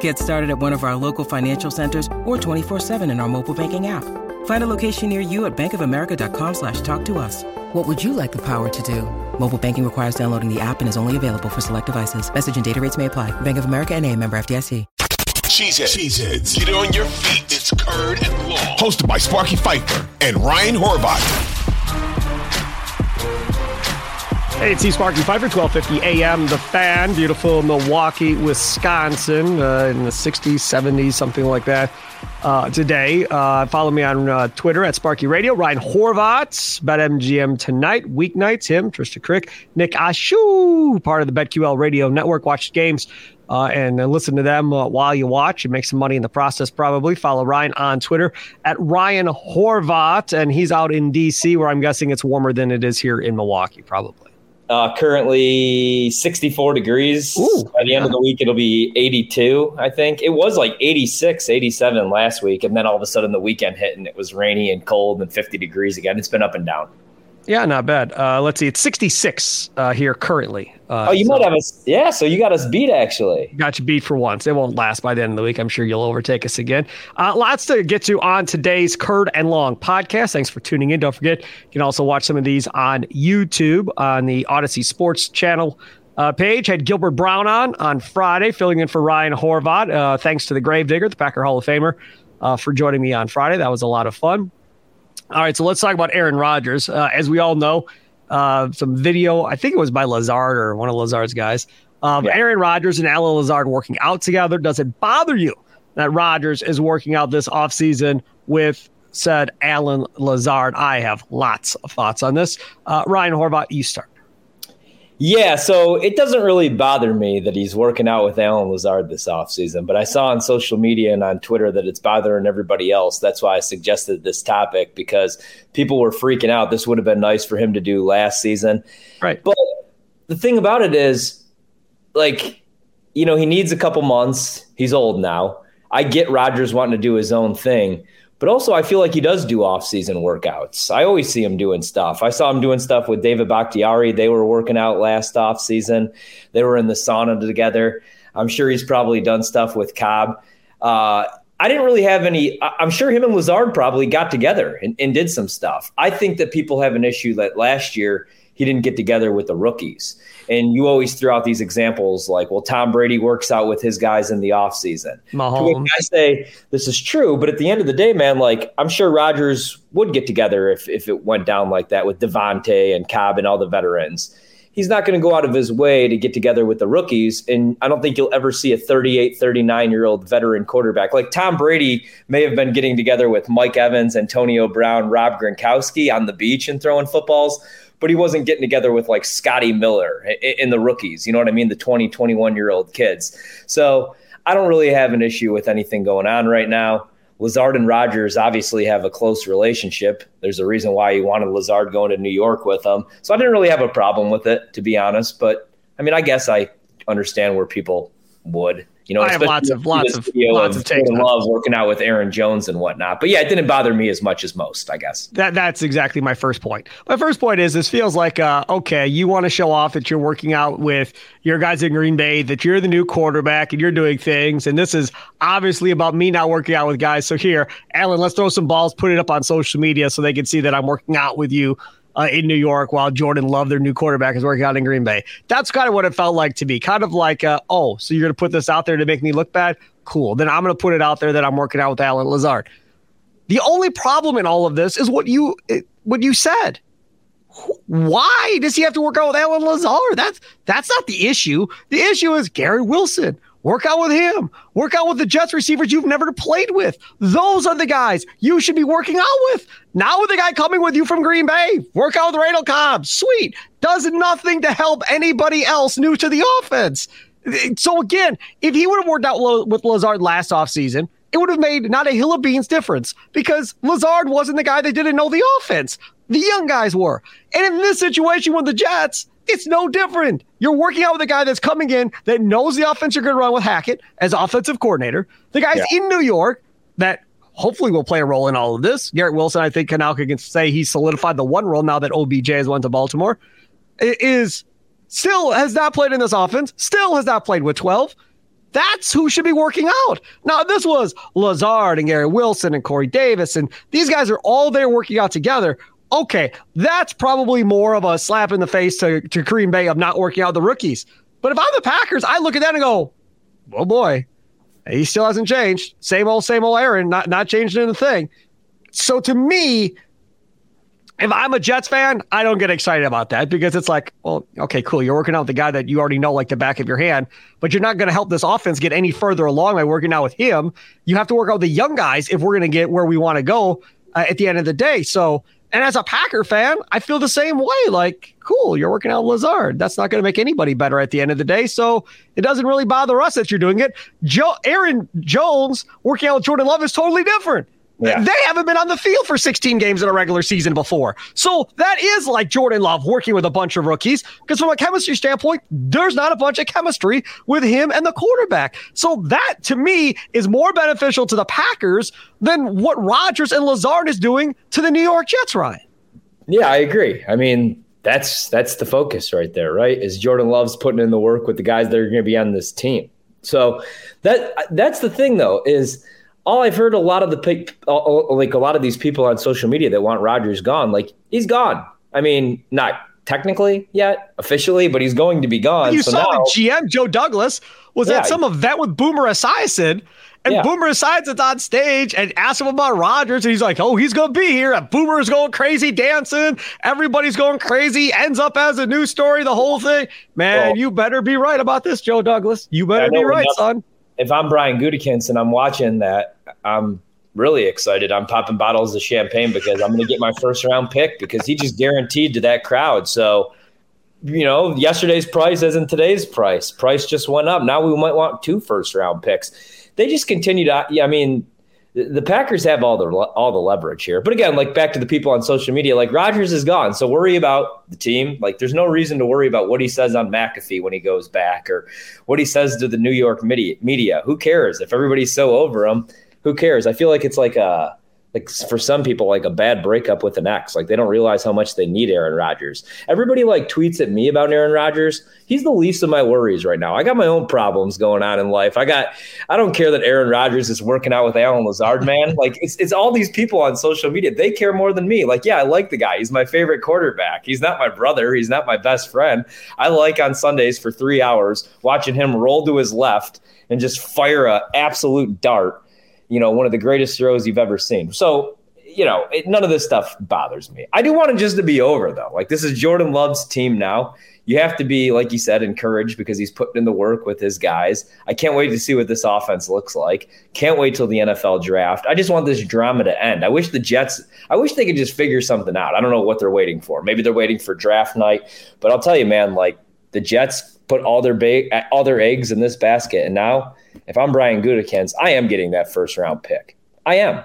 Get started at one of our local financial centers or 24-7 in our mobile banking app. Find a location near you at bankofamerica.com slash talk to us. What would you like the power to do? Mobile banking requires downloading the app and is only available for select devices. Message and data rates may apply. Bank of America and a member FDIC. Cheeseheads. Cheeseheads. Get on your feet. It's Curd and Long. Hosted by Sparky Fifer and Ryan Horvat. Hey, it's Sparky Fifer, 1250 AM, The Fan, beautiful Milwaukee, Wisconsin, uh, in the 60s, 70s, something like that. Uh, today, uh, follow me on uh, Twitter at Sparky Radio. Ryan Horvat, BetMGM tonight, weeknights. Him, Trysta Krick, Nick Ashu, part of the BetQL Radio Network. Watch games uh, and uh, listen to them uh, while you watch and make some money in the process. Probably follow Ryan on Twitter at Ryan Horvat, and he's out in DC, where I'm guessing it's warmer than it is here in Milwaukee, probably. Uh, currently 64 degrees. Ooh, By the end of the week, it'll be 82, I think. It was like 86, 87 last week. And then all of a sudden the weekend hit and it was rainy and cold and 50 degrees again. It's been up and down. Yeah, not bad. Uh, let's see, it's 66 uh, here currently. Uh, oh, you so might have us. Yeah, so you got us beat actually. got you beat for once. It won't last by the end of the week. I'm sure you'll overtake us again. Uh, lots to get to on today's Curd and Long podcast. Thanks for tuning in. Don't forget, you can also watch some of these on YouTube on the Audacy Sports channel. Uh, page had Gilbert Brown on on Friday, filling in for Ryan Horvat. Uh, thanks to the Gravedigger, the Packer Hall of Famer, uh, for joining me on Friday. That was a lot of fun. All right, so let's talk about Aaron Rodgers. Uh, as we all know, uh, some video, I think it was by Lazard or one of Lazard's guys. Um, Yeah. Aaron Rodgers and Allen Lazard working out together. Does it bother you that Rodgers is working out this offseason with said Allen Lazard? I have lots of thoughts on this. Uh, Ryan Horvat, you start. Yeah, so it doesn't really bother me that he's working out with Allen Lazard this offseason, but I saw on social media and on Twitter that it's bothering everybody else. That's why I suggested this topic because people were freaking out. This would have been nice for him to do last season. Right. But the thing about it is, like, you know, he needs a couple months. He's old now. I get Rodgers wanting to do his own thing, but also I feel like he does do off-season workouts. I always see him doing stuff. I saw him doing stuff with David Bakhtiari. They were working out last off-season. They were in the sauna together. I'm sure he's probably done stuff with Cobb. Uh, I didn't really have any. I'm sure him and Lazard probably got together and, and did some stuff. I think that people have an issue that last year he didn't get together with the rookies. And you always throw out these examples like, well, Tom Brady works out with his guys in the offseason. Mahomes. I say this is true, but at the end of the day, man, like I'm sure Rodgers would get together if if it went down like that with Davante and Cobb and all the veterans. He's not going to go out of his way to get together with the rookies. And I don't think you'll ever see a 38, 39 year old veteran quarterback. Like Tom Brady may have been getting together with Mike Evans, Antonio Brown, Rob Gronkowski on the beach and throwing footballs, but he wasn't getting together with like Scotty Miller in the rookies. You know what I mean? The 20, 21 year old kids. So I don't really have an issue with anything going on right now. Lazard and Rodgers obviously have a close relationship. There's a reason why he wanted Lazard going to New York with him. So I didn't really have a problem with it, to be honest. But I mean, I guess I understand where people would. You know, I have lots of- lots of- lots of takes on it. Love working out with Aaron Jones and whatnot. But yeah, it didn't bother me as much as most, I guess. That that's exactly my first point. My first point is this feels like uh, okay, you want to show off that you're working out with your guys in Green Bay, that you're the new quarterback and you're doing things, and this is obviously about me not working out with guys. So here, Allen, let's throw some balls, put it up on social media so they can see that I'm working out with you. Uh, in New York, while Jordan Love, their new quarterback, is working out in Green Bay. That's kind of what it felt like to me. Kind of like, uh, oh, so you're going to put this out there to make me look bad? Cool. Then I'm going to put it out there that I'm working out with Allen Lazard. The only problem in all of this is what you what you said. Why does he have to work out with Allen Lazard? That's that's not the issue. The issue is Garrett Wilson. Work out with him. Work out with the Jets receivers you've never played with. Those are the guys you should be working out with. Now with the guy coming with you from Green Bay, work out with Randall Cobb. Sweet. Does nothing to help anybody else new to the offense. So again, if he would have worked out with Lazard last offseason, it would have made not a hill of beans difference because Lazard wasn't the guy that didn't know the offense. The young guys were. And in this situation with the Jets, it's no different. You're working out with a guy that's coming in that knows the offense you're going to run with Hackett as offensive coordinator. The guy's yeah. in New York that hopefully will play a role in all of this. Garrett Wilson, I think, Kanalka can say he solidified the one role now that OBJ has went to Baltimore. It is still has not played in this offense, still has not played with 12. That's who should be working out. Now, this was Lazard and Garrett Wilson and Corey Davis, and these guys are all there working out together okay, that's probably more of a slap in the face to, to Green Bay of not working out the rookies. But if I'm the Packers, I look at that and go, oh boy, he still hasn't changed. Same old, same old Aaron, not not changing in the thing. So to me, if I'm a Jets fan, I don't get excited about that because it's like, well, okay, cool. You're working out with the guy that you already know like the back of your hand, but you're not going to help this offense get any further along by working out with him. You have to work out the young guys if we're going to get where we want to go uh, at the end of the day. So and as a Packer fan, I feel the same way. Like, cool, you're working out Lazard. That's not going to make anybody better at the end of the day. So it doesn't really bother us that you're doing it. Joe Aaron Jones working out with Jordan Love is totally different. Yeah. They haven't been on the field for 16 games in a regular season before. So that is like Jordan Love working with a bunch of rookies because from a chemistry standpoint, there's not a bunch of chemistry with him and the quarterback. So that to me is more beneficial to the Packers than what Rodgers and Lazard is doing to the New York Jets, Ryan. Yeah, I agree. I mean, that's that's the focus right there, right? Is Jordan Love's putting in the work with the guys that are going to be on this team. So that that's the thing though is – all I've heard a lot of the like a lot of these people on social media that want Rodgers gone, like he's gone. I mean, not technically yet, officially, but he's going to be gone. You so saw now, the GM Joe Douglas was yeah, at some event with Boomer Esiason, and yeah. Boomer Esiason's on stage and asked him about Rodgers, and he's like, "Oh, he's gonna be here." And Boomer's going crazy dancing. Everybody's going crazy. Ends up as a news story. The whole thing, man. Well, you better be right about this, Joe Douglas. You better be right, son if I'm Brian Gutekunst and I'm watching that, I'm really excited. I'm popping bottles of champagne because I'm going to get my first round pick because he just guaranteed to that crowd. So, you know, yesterday's price isn't today's price. Price just went up. Now we might want two first round picks. They just continue to. I mean, the Packers have all the all the leverage here. But again, like back to the people on social media, like Rodgers is gone, so worry about the team. Like there's no reason to worry about what he says on McAfee when he goes back or what he says to the New York media. Who cares if everybody's so over him? Who cares? I feel like it's like a like for some people like a bad breakup with an ex. Like they don't realize how much they need aaron rodgers. Everybody like tweets at me about aaron rodgers. He's the least of my worries right now. I got my own problems going on in life. I got i don't care that aaron rodgers is working out with Allen Lazard man. Like it's, it's all these people on social media. They care more than me. Like yeah i like the guy. He's my favorite quarterback. He's not my brother. He's not my best friend. I like on sundays for three hours watching him roll to his left and just fire a absolute dart you know, one of the greatest throws you've ever seen. So, you know, it, none of this stuff bothers me. I do want it just to be over, though. Like, this is Jordan Love's team now. You have to be, like you said, encouraged because he's putting in the work with his guys. I can't wait to see what this offense looks like. Can't wait till the NFL draft. I just want this drama to end. I wish the Jets, I wish they could just figure something out. I don't know what they're waiting for. Maybe they're waiting for draft night. But I'll tell you, man, like the Jets put all their ba- all their eggs in this basket, and now if I'm Brian Gutekunst, I am getting that first round pick. I am.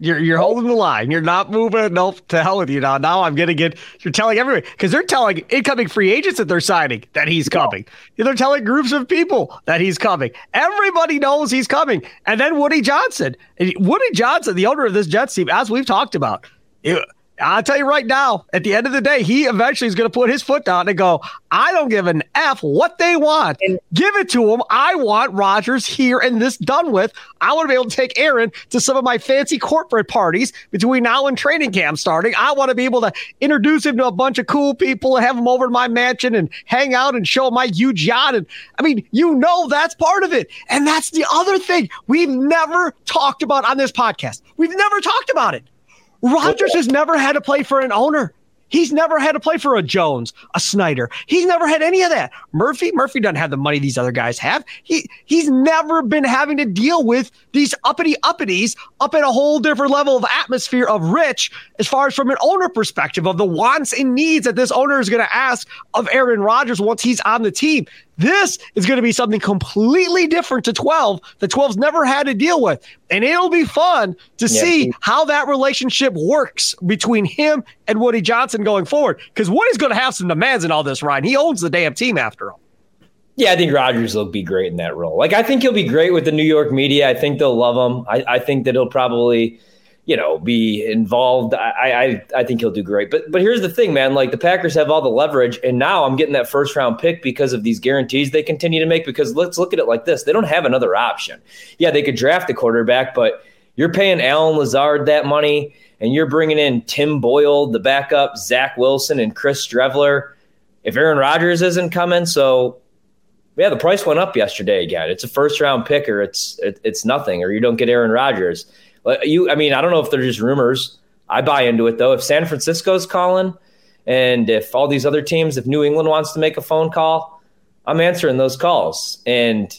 You're you're holding the line. You're not moving. Nope. To hell with you now. Now I'm gonna get. You're telling everyone because they're telling incoming free agents that they're signing that he's coming. Yeah. They're telling groups of people that he's coming. Everybody knows he's coming. And then Woody Johnson. Woody Johnson, the owner of this Jets team, as we've talked about. It, I'll tell you right now, at the end of the day, he eventually is going to put his foot down and go, I don't give an F what they want. And give it to them. I want Rodgers here and this done with. I want to be able to take Aaron to some of my fancy corporate parties between now and training camp starting. I want to be able to introduce him to a bunch of cool people and have him over to my mansion and hang out and show my huge yacht. And I mean, you know, that's part of it. And that's the other thing we've never talked about on this podcast. We've never talked about it. Rodgers has never had to play for an owner. He's never had to play for a Jones, a Snyder. He's never had any of that. Murphy, Murphy doesn't have the money these other guys have. He he's never been having to deal with these uppity uppities up at a whole different level of atmosphere of rich as far as from an owner perspective of the wants and needs that this owner is going to ask of Aaron Rodgers once he's on the team. This is going to be something completely different to 12 that 12's never had to deal with. And it'll be fun to yeah. see how that relationship works between him and Woody Johnson going forward. Because Woody's going to have some demands in all this, Ryan. He owns the damn team after all. Yeah, I think Rodgers will be great in that role. Like, I think he'll be great with the New York media. I think they'll love him. I, I think that he'll probably you know, be involved. I, I I think he'll do great. But but here's the thing, man. Like the Packers have all the leverage, and now I'm getting that first round pick because of these guarantees they continue to make. Because let's look at it like this: they don't have another option. Yeah, they could draft a quarterback, but you're paying Allen Lazard that money, and you're bringing in Tim Boyle, the backup, Zach Wilson, and Chris Streveler. If Aaron Rodgers isn't coming, so yeah, the price went up yesterday again. It's a first round pick, or it's it, it's nothing, or you don't get Aaron Rodgers. You, I mean, I don't know if they're just rumors. I buy into it though. If San Francisco's calling, and if all these other teams, if New England wants to make a phone call, I'm answering those calls. And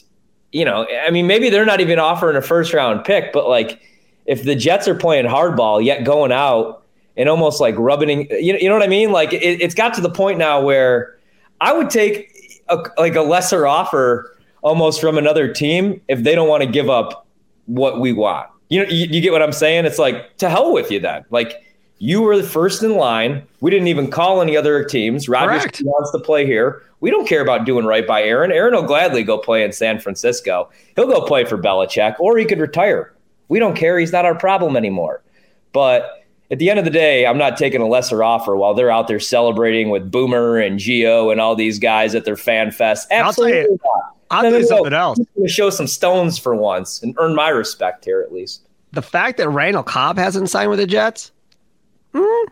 you know, I mean, maybe they're not even offering a first round pick, but like if the Jets are playing hardball yet going out and almost like rubbing, you know, you know what I mean? Like it, has got to the point now where I would take a, like a lesser offer almost from another team if they don't want to give up what we want. You know, you, you get what I'm saying? It's like to hell with you then. Like you were the first in line. We didn't even call any other teams. Rodgers wants to play here. We don't care about doing right by Aaron. Aaron will gladly go play in San Francisco. He'll go play for Belichick, or he could retire. We don't care. He's not our problem anymore. But at the end of the day, I'm not taking a lesser offer while they're out there celebrating with Boomer and Gio and all these guys at their fan fest. Absolutely not. I'll you something else. I'm going to show some stones for once and earn my respect here at least. The fact that Randall Cobb hasn't signed with the Jets, hmm,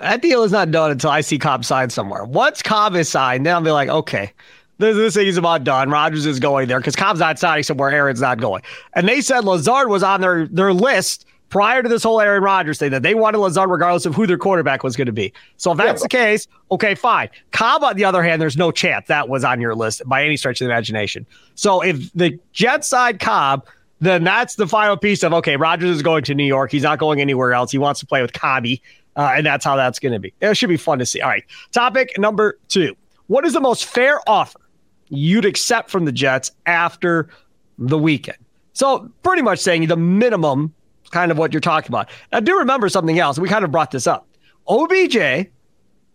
that deal is not done until I see Cobb signed somewhere. Once Cobb is signed, then I'll be like, okay, this, this thing is about done. Rodgers is going there because Cobb's not signing somewhere. Aaron's not going. And they said Lazard was on their, their list prior to this whole Aaron Rodgers thing that they wanted Lazard regardless of who their quarterback was going to be. So if that's yeah, the case, okay, fine. Cobb, on the other hand, there's no chance that was on your list by any stretch of the imagination. So if the Jets side Cobb, then that's the final piece of okay, Rodgers is going to New York. He's not going anywhere else. He wants to play with Cobby, uh, and that's how that's going to be. It should be fun to see. All right, topic number two: What is the most fair offer you'd accept from the Jets after the weekend? So pretty much saying the minimum kind of what you're talking about. I do remember something else. We kind of brought this up. OBJ,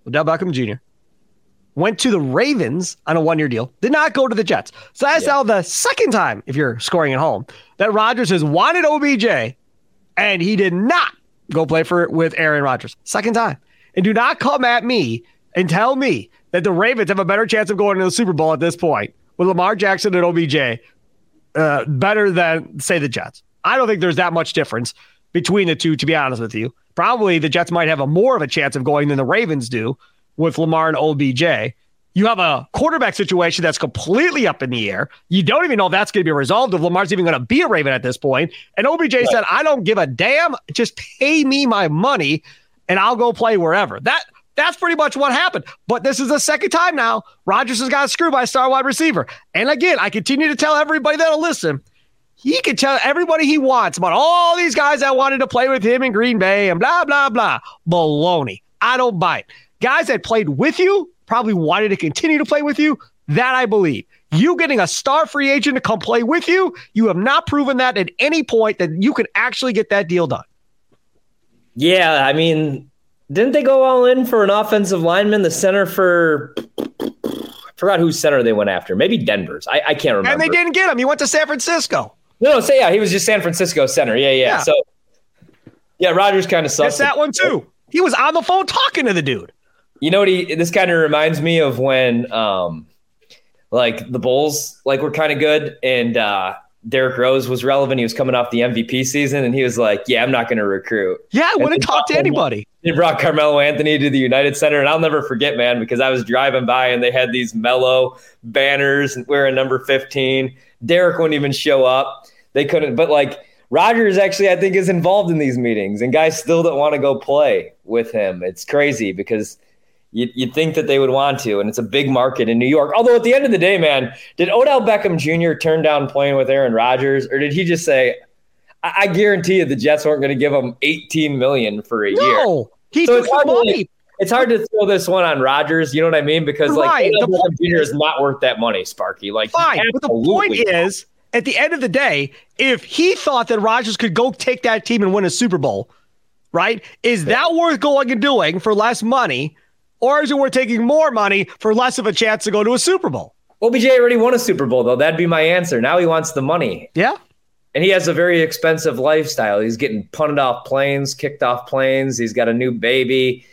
Odell Beckham Jr., went to the Ravens on a one year deal, did not go to the Jets. So that's yeah. now the second time, if you're scoring at home, that Rodgers has wanted OBJ and he did not go play for it with Aaron Rodgers. Second time. And do not come at me and tell me that the Ravens have a better chance of going to the Super Bowl at this point with Lamar Jackson and OBJ uh, better than, say, the Jets. I don't think there's that much difference between the two, to be honest with you. Probably the Jets might have a more of a chance of going than the Ravens do with Lamar and OBJ. You have a quarterback situation that's completely up in the air. You don't even know if that's going to be resolved, if Lamar's even going to be a Raven at this point. And OBJ right. said, I don't give a damn. Just pay me my money and I'll go play wherever. That that's pretty much what happened. But this is the second time now. Rodgers has got screwed by a star wide receiver. And again, I continue to tell everybody that'll listen he can tell everybody he wants about all these guys that wanted to play with him in Green Bay and blah, blah, blah. Baloney. I don't buy it. Guys that played with you probably wanted to continue to play with you. That I believe. You getting a star free agent to come play with you, you have not proven that at any point that you can actually get that deal done. Yeah, I mean, didn't they go all in for an offensive lineman, the center for I forgot whose center they went after. Maybe Denver's. I, I can't remember. And they didn't get him. He went to San Francisco. No, no, say yeah, he was just San Francisco center. Yeah, yeah. yeah. So yeah, Rodgers kind of sucks. that one too. He was on the phone talking to the dude. You know what he this kind of reminds me of when um like the Bulls like were kind of good and uh Derrick Rose was relevant. He was coming off the MVP season, and he was like, "Yeah, I'm not going to recruit." Yeah, I wouldn't talk to anybody. They brought Carmelo Anthony to the United Center, and I'll never forget, man, because I was driving by and they had these Melo banners wearing number 15. Derrick wouldn't even show up. They couldn't, but like Rodgers actually, I think, is involved in these meetings, and guys still don't want to go play with him. It's crazy because You'd, you'd, think that they would want to, and it's a big market in New York. Although at the end of the day, man, did Odell Beckham Jr. turn down playing with Aaron Rodgers, or did he just say, "I, I guarantee you the Jets weren't going to give him 18 million for a no, year"? No, he so took the money. It's hard to throw this one on Rodgers. You know what I mean? Because like Odell Beckham Jr. is not worth that money, Sparky. Like fine, but the point is, at the end of the day, if he thought that Rodgers could go take that team and win a Super Bowl, right? Is that worth going and doing for less money? Or is it worth taking more money for less of a chance to go to a Super Bowl? OBJ already won a Super Bowl, though. That'd be my answer. Now he wants the money. Yeah. And he has a very expensive lifestyle. He's getting punted off planes, kicked off planes. He's got a new baby.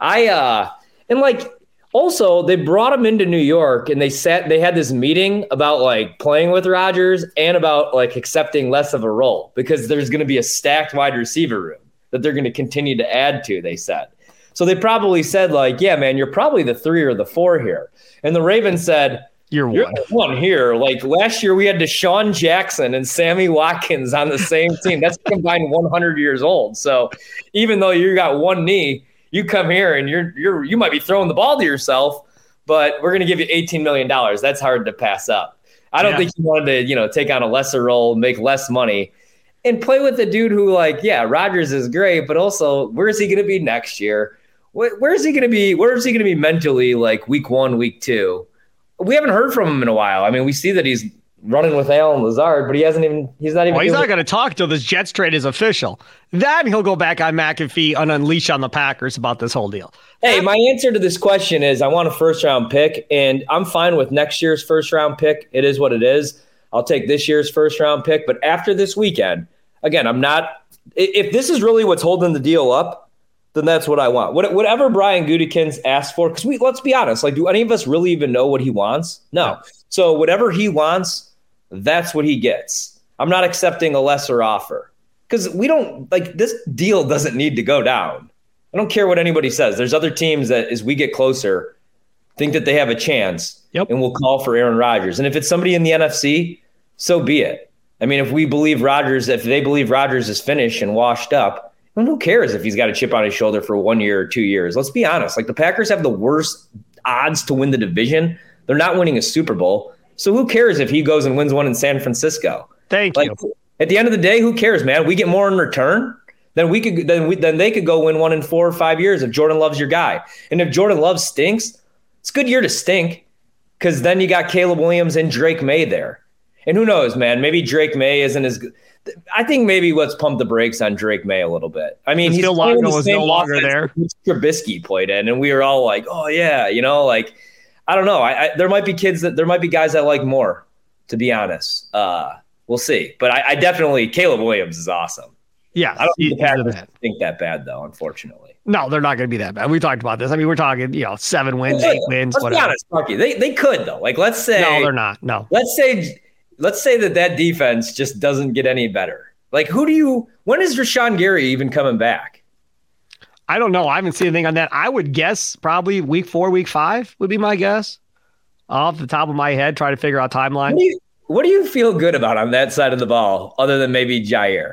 I, uh, and like, also, they brought him into New York and they sat, they had this meeting about like playing with Rodgers and about like accepting less of a role because there's going to be a stacked wide receiver room that they're going to continue to add to, they said. So they probably said, like, yeah, man, you're probably the three or the four here. And the Ravens said, you're, you're one. one here. Like last year, we had DeSean Jackson and Sammy Watkins on the same team. That's combined 100 years old. So even though you got one knee, you come here and you're you're you might be throwing the ball to yourself, but we're going to give you 18 million dollars. That's hard to pass up. I don't yeah. think he wanted to, you know, take on a lesser role, make less money, and play with a dude who, like, yeah, Rodgers is great, but also where is he going to be next year? where is he going to be? Where is he going to be mentally like week one, week two? We haven't heard from him in a while. I mean, we see that he's running with Allen Lazard, but he hasn't even, he's not even. Well, he's not going to talk till this Jets trade is official. Then he'll go back on McAfee and unleash on the Packers about this whole deal. Hey, my answer to this question is I want a first round pick, and I'm fine with next year's first round pick. It is what it is. I'll take this year's first round pick, but after this weekend, again, I'm not. If this is really what's holding the deal up, then that's what I want. Whatever Brian Gutekunst asked for, because we let's be honest, like, do any of us really even know what he wants? No. So whatever he wants, that's what he gets. I'm not accepting a lesser offer because we don't like this deal doesn't need to go down. I don't care what anybody says. There's other teams that as we get closer think that they have a chance yep. and will call for Aaron Rodgers. And if it's somebody in the NFC, so be it. I mean, if we believe Rodgers, if they believe Rodgers is finished and washed up, well, who cares if he's got a chip on his shoulder for one year or two years? Let's be honest. Like the Packers have the worst odds to win the division. They're not winning a Super Bowl. So who cares if he goes and wins one in San Francisco? Thank like, you. At the end of the day, who cares, man? We get more in return. Then we could then we then they could go win one in four or five years if Jordan Love's your guy. And if Jordan loves stinks, it's a good year to stink because then you got Caleb Williams and Drake Maye there. And who knows, man? Maybe Drake Maye isn't as good. I think maybe let's pump the brakes on Drake Maye a little bit. I mean, he's still was no longer there. Trubisky played in, and we were all like, "Oh yeah," you know, like I don't know. I, I, there might be kids that there might be guys I like more. To be honest, uh, we'll see. But I, I, definitely Caleb Williams is awesome. Yeah, I don't think, that. think that bad though. Unfortunately, no, they're not going to be that bad. We talked about this. I mean, we're talking you know seven wins, eight wins. Let's whatever. be honest. They they could though. Like let's say no, they're not. No, let's say let's say that that defense just doesn't get any better. Like, who do you? When is Rashan Gary even coming back? I don't know. I haven't seen anything on that. I would guess probably week four, week five would be my guess. Off the top of my head, try to figure out timeline. What do, you, what do you feel good about on that side of the ball, other than maybe Jaire?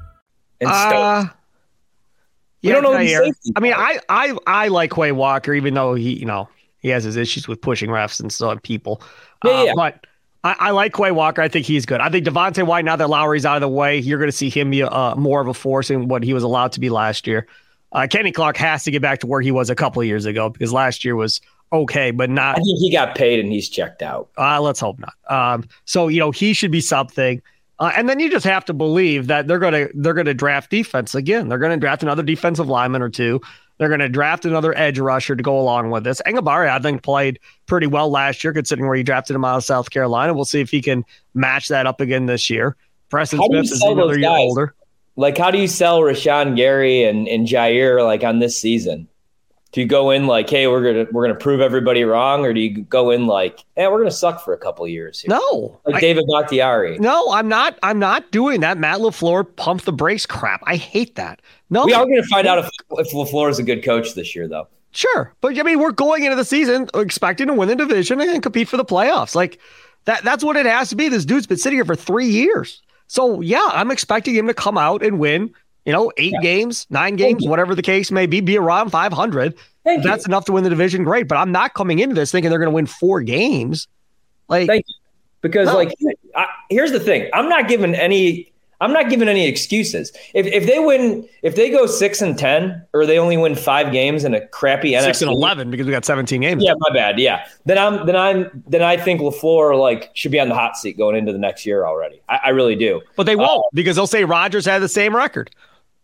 And Uh, yeah, don't know I mean. I, I, I like Quay Walker, even though he, you know, he has his issues with pushing refs and so on people. Yeah, Uh, yeah. But I, I like Quay Walker. I think he's good. I think Devonte Wyatt, now that Lowry's out of the way, you're going to see him be uh, more of a force in what he was allowed to be last year. Uh, Kenny Clark has to get back to where he was a couple of years ago because last year was okay, but not I think he got paid and he's checked out. uh, let's hope not. Um, so you know he should be something, uh, and then you just have to believe that they're gonna they're gonna draft defense again. They're gonna draft another defensive lineman or two. They're gonna draft another edge rusher to go along with this. Enagbare, I think, played pretty well last year, considering where he drafted him out of South Carolina. We'll see if he can match that up again this year. Preston Smith is another year older. Like, how do you sell Rashan Gary and, and Jaire like on this season? Do you go in like, hey, we're gonna we're gonna prove everybody wrong, or do you go in like, yeah, we're gonna suck for a couple years here? No, like I- David Bakhtiari. no, I'm not. I'm not doing that. Matt Lafleur pump the brakes crap. I hate that. No, We are gonna find out if if Lafleur is a good coach this year, though. Sure, but I mean, we're going into the season expecting to win the division and compete for the playoffs. Like that. That's what it has to be. This dude's been sitting here for three years. So yeah, I'm expecting him to come out and win. You know, eight games, nine games, whatever the case may be, be around 500. Thank If you. that's enough to win the division. Great, but I'm not coming into this thinking they're going to win four games. Like. Because No. like, I, here's the thing: I'm not giving any. I'm not giving any excuses. If if they win, if they go six and ten, or they only win five games in a crappy six NFC, and eleven because we got 17 games. Yeah, my bad. Yeah, then I'm then I'm then I think Lafleur like should be on the hot seat going into the next year already. I, I really do. but they won't uh, because they'll say Rodgers had the same record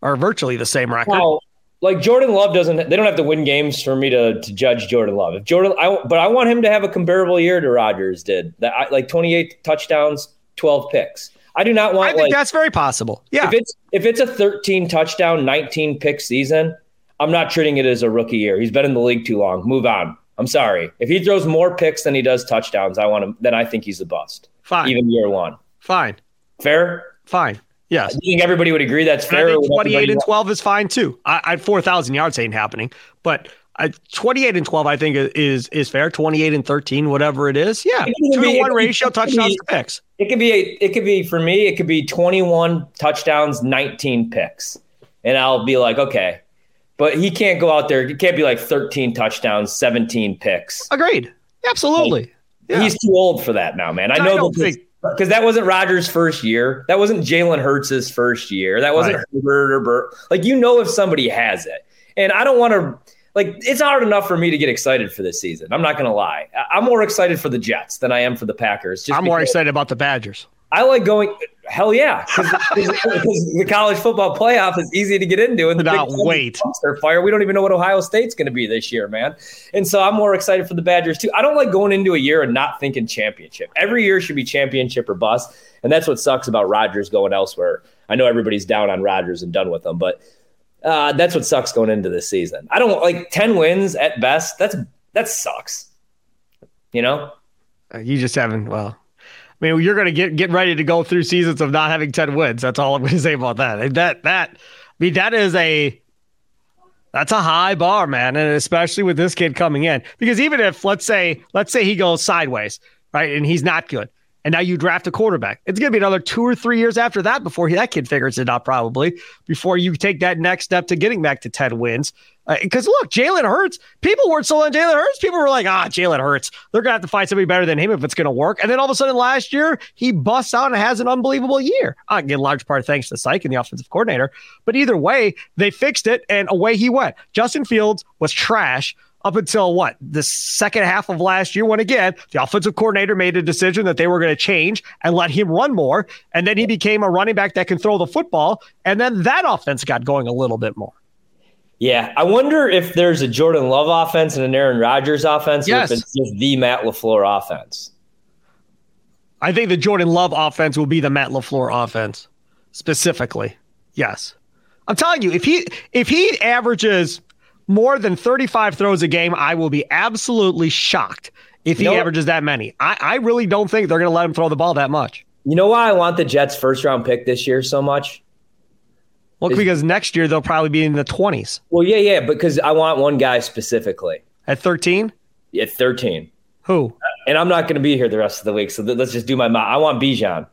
or virtually the same record. Now, like Jordan Love doesn't. They don't have to win games for me to to judge Jordan Love. If Jordan, I but I want him to have a comparable year to Rodgers did. That I, like 28 touchdowns, 12 picks. I do not want. I think like that's very possible. Yeah, if it's if it's a 13 touchdown, 19 pick season. I'm not treating it as a rookie year. He's been in the league too long. Move on. I'm sorry. If he throws more picks than he does touchdowns, I want him. Then I think he's a bust. fine, Even year one. fine, Fair. fine. Yes. I think everybody would agree that's I fair? think 28 and 12 is fine too. I, I 4,000 yards ain't happening, but I, 28 and 12 I think is is fair. 28 and 13, whatever it is. Yeah, It two be- to one ratio, be- touchdowns to picks. It could be. A, it could be for me. It could be 21 touchdowns, 19 picks, and I'll be like, okay. But he can't go out there. It can't be like 13 touchdowns, 17 picks. Agreed. Absolutely. Yeah. He's too old for that now, man. I I know don't think- because that wasn't Rodgers' first year. That wasn't Jalen Hurts' first year. That wasn't Right. Herbert or Burt. Like you know, if somebody has it, and I don't want to. Like it's hard enough for me to get excited for this season. I'm not going to lie. I'm more excited for the Jets than I am for the Packers. Just I'm more excited about the Badgers. I like going. Hell yeah, because the college football playoff is easy to get into, and the Cannot Big wait. fire. We don't even know what Ohio State's going to be this year, man. And so I'm more excited for the Badgers too. I don't like going into a year and not thinking championship. Every year should be championship or bust, and that's what sucks about Rodgers going elsewhere. I know everybody's down on Rodgers and done with him, but uh, that's what sucks going into this season. I don't like ten wins at best. That's that sucks. You know. Uh, You just haven't. Well, I mean, you're going to get get ready to go through seasons of not having 10 wins. That's all I'm going to say about that. That that. I mean, that is a. That's a high bar, man, and especially with this kid coming in. Because even if let's say let's say he goes sideways, right, and he's not good, and now you draft a quarterback, it's going to be another two or three years after that before he, that kid figures it out, probably before you take that next step to getting back to ten wins. Because look, Jalen Hurts, people weren't sold on Jalen Hurts. People were like, ah, Jalen Hurts, they're going to have to find somebody better than him if it's going to work. And then all of a sudden last year, he busts out and has an unbelievable year. I get a large part thanks to Syke and the offensive coordinator. But either way, they fixed it and away he went. Justin Fields was trash up until what the second half of last year when again the offensive coordinator made a decision that they were going to change and let him run more and then he became a running back that can throw the football and then that offense got going a little bit more Yeah, I wonder if there's a Jordan Love offense and an Aaron Rodgers offense, Yes. if it's just the Matt Lafleur offense. I think the Jordan Love offense will be the Matt LaFleur offense specifically. Yes. I'm telling you, if he if he averages more than 35 throws a game, I will be absolutely shocked if he you know, averages that many. I, I really don't think they're going to let him throw the ball that much. You know why I want the Jets first round pick this year so much? Well, because next year they'll probably be in the 20s. Well, yeah, yeah, because I want one guy specifically. At 13? At 13. Who? And I'm not going to be here the rest of the week, so th- let's just do my. I want Bijan.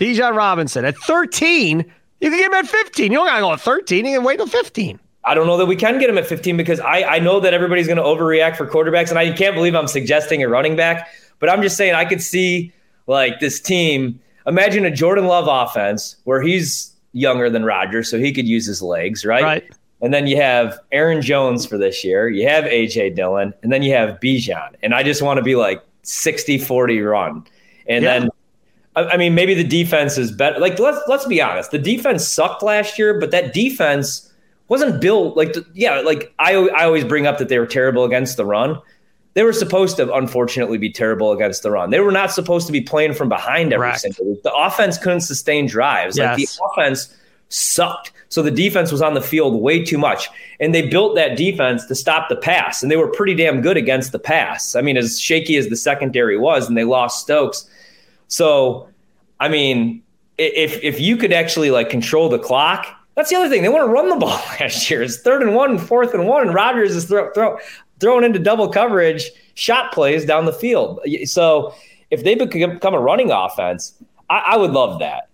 Bijan Robinson at 13. You can get him at 15. You don't got to go at 13. You can wait till 15. I don't know that we can get him at 15 because I, I know that everybody's going to overreact for quarterbacks, and I can't believe I'm suggesting a running back. But I'm just saying I could see like this team. Imagine a Jordan Love offense where he's younger than Rodgers, so he could use his legs, right? Right. And then you have Aaron Jones for this year. You have AJ Dillon, and then you have Bijan. And I just want to be like 60 40 run. And yeah. then I mean, maybe the defense is better. Like, let's let's be honest. The defense sucked last year, but that defense wasn't built like. Yeah, like I I always bring up that they were terrible against the run. They were supposed to, unfortunately, be terrible against the run. They were not supposed to be playing from behind every Correct. single week. The offense couldn't sustain drives. Yes. Like the offense sucked. So the defense was on the field way too much. And they built that defense to stop the pass. And they were pretty damn good against the pass. I mean, as shaky as the secondary was, and they lost Stokes so, I mean, if if you could actually like control the clock, that's the other thing. They want to run the ball last year. It's third and one, fourth and one, and Rodgers is throw, throw, throwing into double coverage shot plays down the field. So if they become a running offense, I, I would love that.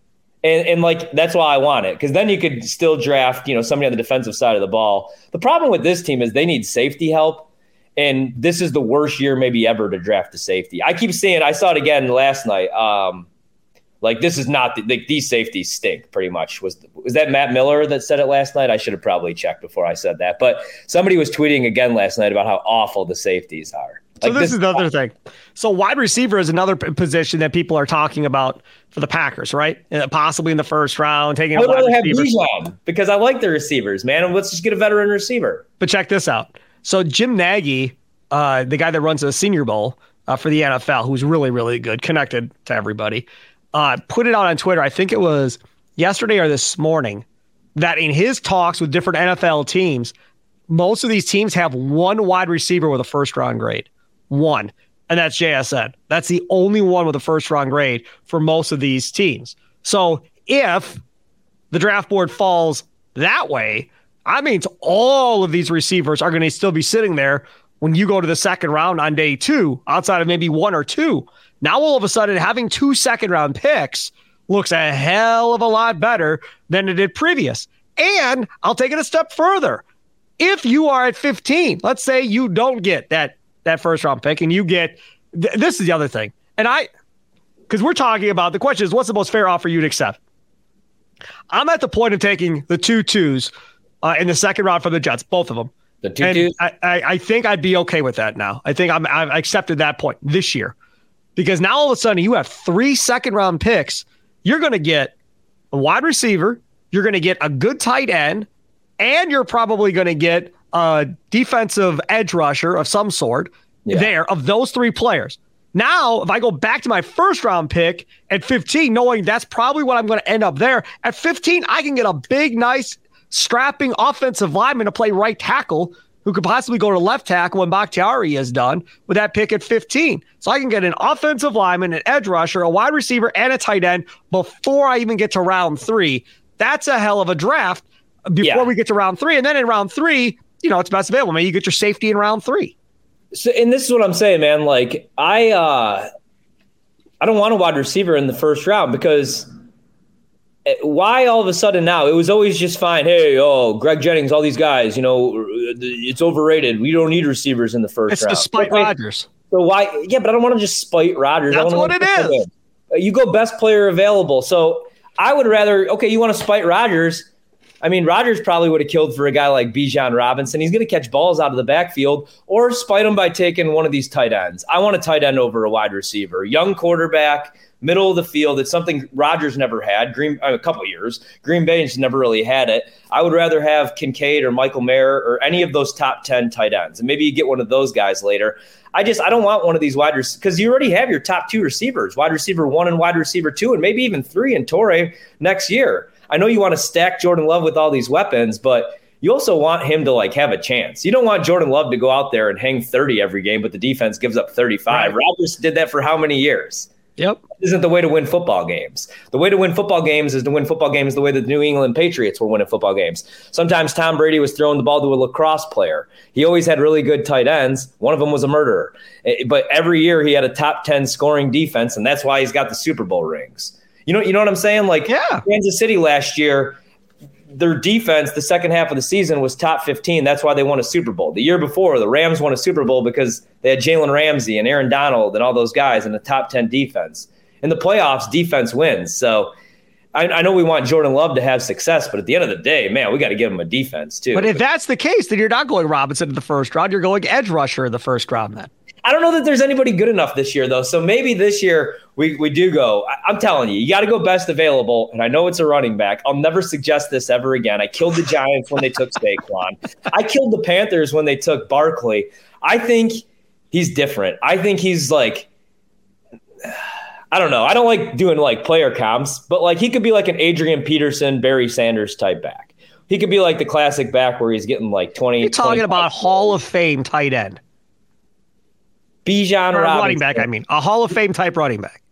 And, and like that's why I want it because then you could still draft you know somebody on the defensive side of the ball. The problem with this team is they need safety help and this is the worst year maybe ever to draft a safety. I keep seeing I saw it again last night. Um, like this is not the, like these safeties stink. Pretty much was was that Matt Miller that said it last night? I should have probably checked before I said that. But somebody was tweeting again last night about how awful the safeties are. Like so this, this is the other thing. So wide receiver is another position that people are talking about for the Packers, right? Uh, possibly in the first round, taking. I would rather have Bijan because I like the receivers, man. Let's just get a veteran receiver. But check this out. So Jim Nagy, uh, the guy that runs the Senior Bowl uh, for the NFL, who's really really good, connected to everybody, uh, put it out on Twitter. I think it was yesterday or this morning that in his talks with different NFL teams, most of these teams have one wide receiver with a first round grade, one, and that's JSN. That's the only one with a first round grade for most of these teams. So if the draft board falls that way, I mean, all of these receivers are going to still be sitting there when you go to the second round on day two, outside of maybe one or two. Now, all of a sudden, having two second round picks looks a hell of a lot better than it did previous. And I'll take it a step further. If you are at 15, let's say you don't get that that first round pick and you get th- this is the other thing. And I because we're talking about the question is what's the most fair offer you'd accept? I'm at the point of taking the two twos uh, in the second round for the Jets, both of them. The two and I, I, I, think I'd be okay with that now. I think I'm I've accepted that point this year because now all of a sudden you have three second round picks. You're going to get a wide receiver, you're going to get a good tight end, and you're probably going to get a defensive edge rusher of some sort yeah. there of those three players. Now, if I go back to my first round pick at 15, knowing that's probably what I'm going to end up there, at 15, I can get a big, nice strapping offensive lineman to play right tackle who could possibly go to left tackle when Bakhtiari is done with that pick at 15. So I can get an offensive lineman, an edge rusher, a wide receiver, and a tight end before I even get to round three. That's a hell of a draft before yeah. we get to round three. And then in round three, you know, it's best available. Maybe you get your safety in round three. So, and this is what I'm saying, man. Like, I, uh, I don't want a wide receiver in the first round because why all of a sudden now? It was always just fine. Hey, oh, Greg Jennings, all these guys, you know, it's overrated. We don't need receivers in the first it's round. It's to spite Rodgers. So why? Yeah, but I don't want to just spite Rodgers. That's what it is. You go best player available. So I would rather. Okay, you want to spite Rodgers? I mean, Rodgers probably would have killed for a guy like Bijan Robinson. He's going to catch balls out of the backfield or spite him by taking one of these tight ends. I want a tight end over a wide receiver. Young quarterback middle of the field. It's something Rodgers never had. Green a couple years. Green Bay's never really had it. I would rather have Kincaid or Michael Mayer or any of those top ten tight ends, and maybe you get one of those guys later. I just I don't want one of these wide receivers because you already have your top two receivers, wide receiver one and wide receiver two, and maybe even three in Torrey next year. I know you want to stack Jordan Love with all these weapons, but you also want him to like have a chance. You don't want Jordan Love to go out there and hang 30 every game, but the defense gives up 35. Right. Rodgers did that for how many years? Yep. Isn't the way to win football games. The way to win football games is to win football games the way the New England Patriots were winning football games. Sometimes Tom Brady was throwing the ball to a lacrosse player. He always had really good tight ends. One of them was a murderer. Eh, but every year he had a top 10 scoring defense, and that's why he's got the Super Bowl rings. You know, you know what I'm saying? Like yeah. Kansas City last year, their defense, the second half of the season, was top 15. That's why they won a Super Bowl. The year before, the Rams won a Super Bowl because they had Jalen Ramsey and Aaron Donald and all those guys in the top 10 defense. In the playoffs, defense wins. So I, I know we want Jordan Love to have success, but at the end of the day, man, we got to give him a defense too. But if that's the case, then you're not going Robinson in the first round. You're going edge rusher in the first round then. I don't know that there's anybody good enough this year, though. So maybe this year we, we do go. I, am telling you, you got to go best available. And I know it's a running back. I'll never suggest this ever again. I killed the Giants when they took Saquon. I killed the Panthers when they took Barkley. I think he's different. I think he's like, I don't know. I don't like doing like player comps, but like he could be like an Adrian Peterson, Barry Sanders type back. He could be like the classic back where he's getting like 20. You're talking about Hall of Fame tight end. Bijan Robinson. running back. I mean, a Hall of Fame type running back.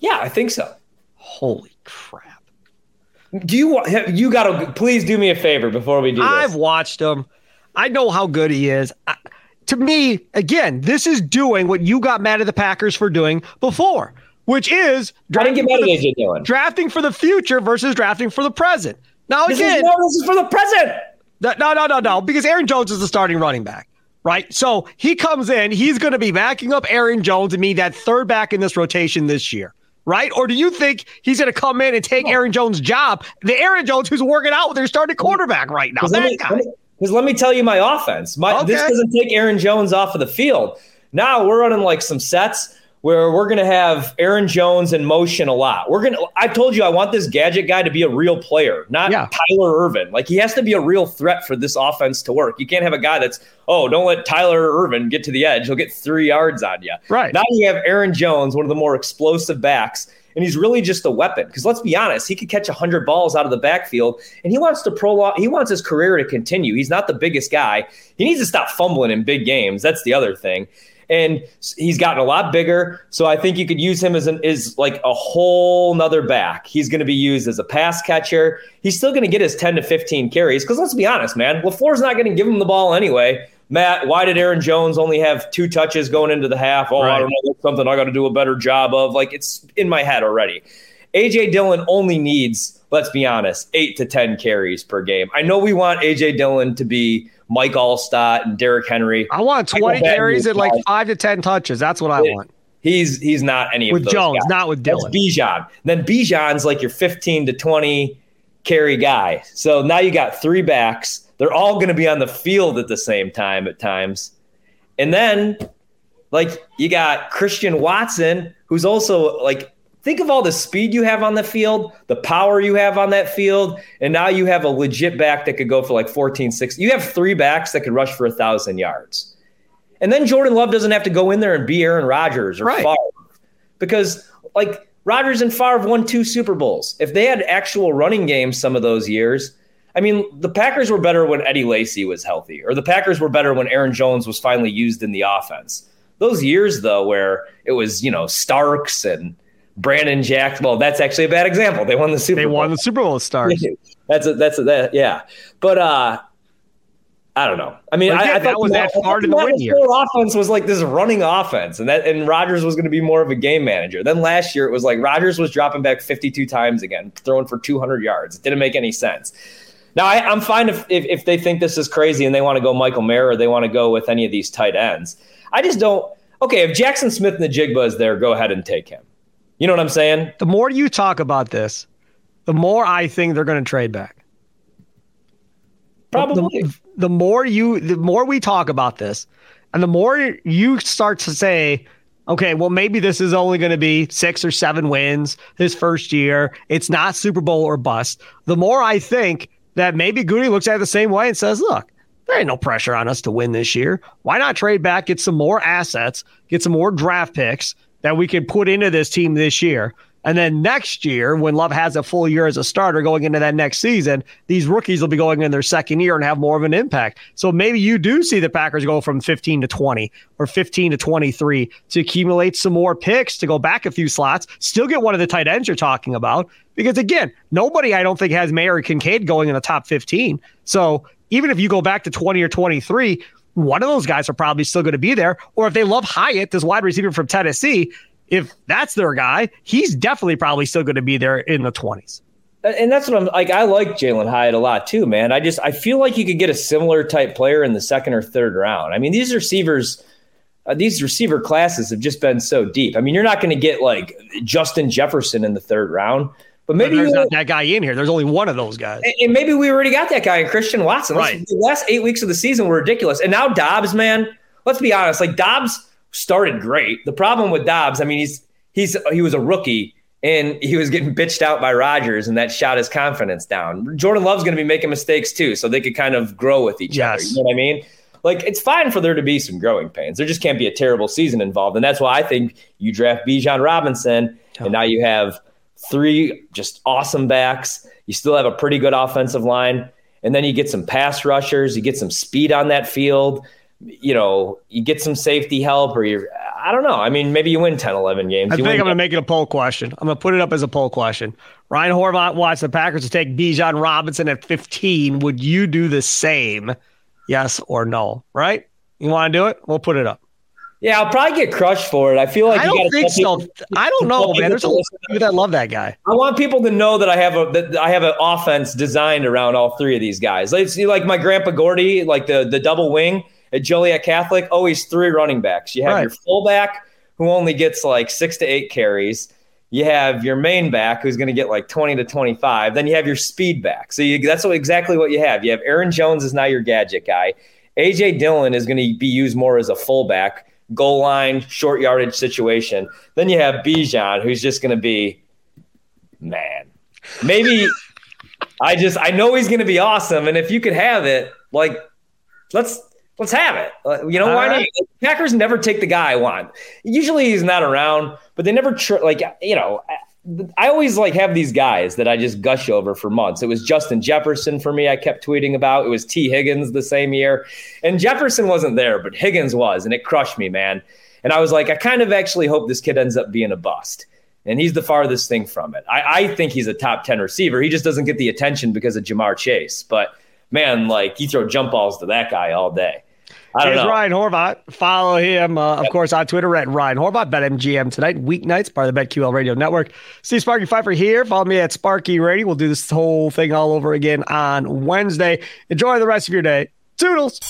Yeah, I think so. Holy crap! Do you want, you got to please do me a favor before we do this? I've watched him. I know how good he is. I, to me, again, this is doing what you got mad at the Packers for doing before, which is drafting, for the, drafting for the future versus drafting for the present. Now this again, is, no, this is for the present. No, no, no, no, because Aaron Jones is the starting running back right? So he comes in, he's going to be backing up Aaron Jones and be that third back in this rotation this year, right? Or do you think he's going to come in and take Aaron Jones' job, the Aaron Jones who's working out with their starting quarterback right now? That me, guy. Because let me tell you my offense. My, okay. This doesn't take Aaron Jones off of the field. Now we're running like some sets where we're going to have Aaron Jones in motion a lot. We're going to, I told you, I want this gadget guy to be a real player, not yeah. Tyler Ervin. Like he has to be a real threat for this offense to work. You can't have a guy that's, oh, don't let Tyler Ervin get to the edge. He'll get three yards on you. Right. Now you have Aaron Jones, one of the more explosive backs, and he's really just a weapon. Because let's be honest, he could catch 100 balls out of the backfield, and he wants to prolong, he wants his career to continue. He's not the biggest guy. He needs to stop fumbling in big games. That's the other thing and he's gotten a lot bigger. So I think you could use him as an is like a whole nother back. He's going to be used as a pass catcher. He's still going to get his 10 to 15 carries because let's be honest, man, LaFleur's not going to give him the ball anyway. Matt, why did Aaron Jones only have two touches going into the half? Oh, right. I don't know. That's something I got to do a better job of. Like it's in my head already. AJ Dillon only needs, let's be honest, eight to 10 carries per game. I know we want AJ Dillon to be Mike Alstott and Derrick Henry. I want 20 carries and like five to 10 touches. That's what I want. He's he's not any with of those Jones, guys. not with Dillon. That's Bijan. Then Bijan's like your 15 to 20 carry guy. So now you got three backs. They're all going to be on the field at the same time at times. And then like you got Christian Watson, who's also like Think of all the speed you have on the field, the power you have on that field, and now you have a legit back that could go for like 14, 16. You have three backs that could rush for a thousand yards. And then Jordan Love doesn't have to go in there and be Aaron Rodgers or right. Favre. Because like Rodgers and Favre won two Super Bowls. If they had actual running games some of those years, I mean, the Packers were better when Eddie Lacy was healthy, or the Packers were better when Aaron Jones was finally used in the offense. Those years, though, where it was, you know, Starks and Brandon Jackson. Well, that's actually a bad example. They won the Super. Bowl. They Bowl. won the Super Bowl stars. that's a, that's a, that yeah. But uh, I don't know. I mean, again, I, I that was that hard in the win year. Offense was like this running offense, and that and Rodgers was going to be more of a game manager. Then last year it was like Rodgers was dropping back 52 times again, throwing for 200 yards. It didn't make any sense. Now I, am fine if, if if they think this is crazy and they want to go Michael Mayer or they want to go with any of these tight ends. I just don't. Okay, if Jackson Smith-Njigba is there, go ahead and take him. You know what I'm saying? The more you talk about this, the more I think they're going to trade back. Probably. The, the, more you, the more we talk about this, and the more you start to say, okay, well, maybe this is only going to be six or seven wins this first year. It's not Super Bowl or bust. The more I think that maybe Gutey looks at it the same way and says, look, there ain't no pressure on us to win this year. Why not trade back, get some more assets, get some more draft picks, that we can put into this team this year And then next year, when Love has a full year as a starter going into that next season, these rookies will be going in their second year and have more of an impact. So maybe you do see the Packers go from 15 to 20 or 15 to 23 to accumulate some more picks to go back a few slots, still get one of the tight ends you're talking about. Because again, nobody I don't think has Mayer or Kincaid going in the top 15. So even if you go back to 20 or 23, one of those guys are probably still going to be there. Or if they love Hyatt, this wide receiver from Tennessee, if that's their guy, he's definitely probably still going to be there in the 20s. And that's what I'm like. I like Jalin Hyatt a lot too, man. I just I feel like you could get a similar type player in the second or third round. I mean, these receivers, uh, these receiver classes have just been so deep. I mean, you're not going to get like Justin Jefferson in the third round, but maybe but there's not that guy in here. There's only one of those guys, and maybe we already got that guy in Christian Watson. Right. The last eight weeks of the season were ridiculous, and now Doubs, man. Let's be honest. Like Doubs started great. The problem with Doubs, I mean, he's he's he was a rookie and he was getting bitched out by Rodgers, and that shot his confidence down. Jordan Love's going to be making mistakes too, so they could kind of grow with each yes. other. You know what I mean? Like it's fine for there to be some growing pains. There just can't be a terrible season involved, and that's why I think you draft Bijan Robinson, oh. and now you have three just awesome backs. You still have a pretty good offensive line, and then you get some pass rushers. You get some speed on that field you know, you get some safety help or you're, I don't know. I mean, maybe you win 10, 11 games. I you think I'm going to make it a poll question. I'm going to put it up as a poll question. Ryan Horvat wants the Packers to take Bijan Robinson at 15. Would you do the same? Yes or no? Right? You want to do it? We'll put it up. Yeah, I'll probably get crushed for it. I feel like I don't think so. People, I don't know, man. There's a lot of people that love that guy. I want people to know that I have a that I have an offense designed around all three of these guys. Like, see, like my grandpa Gordy, like the the double wing at Joliet Catholic, always three running backs. You have right. your fullback who only gets like six to eight carries. You have your main back who's going to get like 20 to 25. Then you have your speed back. So you, that's what, exactly what you have. You have Aaron Jones is now your gadget guy. AJ Dillon is going to be used more as a fullback, goal line, short yardage situation. Then you have Bijan, who's just going to be, man, maybe I just, I know he's going to be awesome. And if you could have it, like, let's, let's have it. Uh, you know, why right. not? Packers never take the guy I want. Usually he's not around, but they never tr- like you know. I always like have these guys that I just gush over for months. It was Justin Jefferson for me. I kept tweeting about. It was Tee Higgins the same year, and Jefferson wasn't there, but Higgins was, and it crushed me, man. And I was like, I kind of actually hope this kid ends up being a bust. And he's the farthest thing from it. I, I think he's a top 10 receiver. He just doesn't get the attention because of Ja'Marr Chase. But man, like you throw jump balls to that guy all day. Here's Ryan Horvat. Follow him, uh, of course, on Twitter at Ryan Horvat, BetMGM tonight, weeknights, part of the BetQL Radio Network. See Sparky Fifer here. Follow me at Sparky Radio. We'll do this whole thing all over again on Wednesday. Enjoy the rest of your day. Toodles.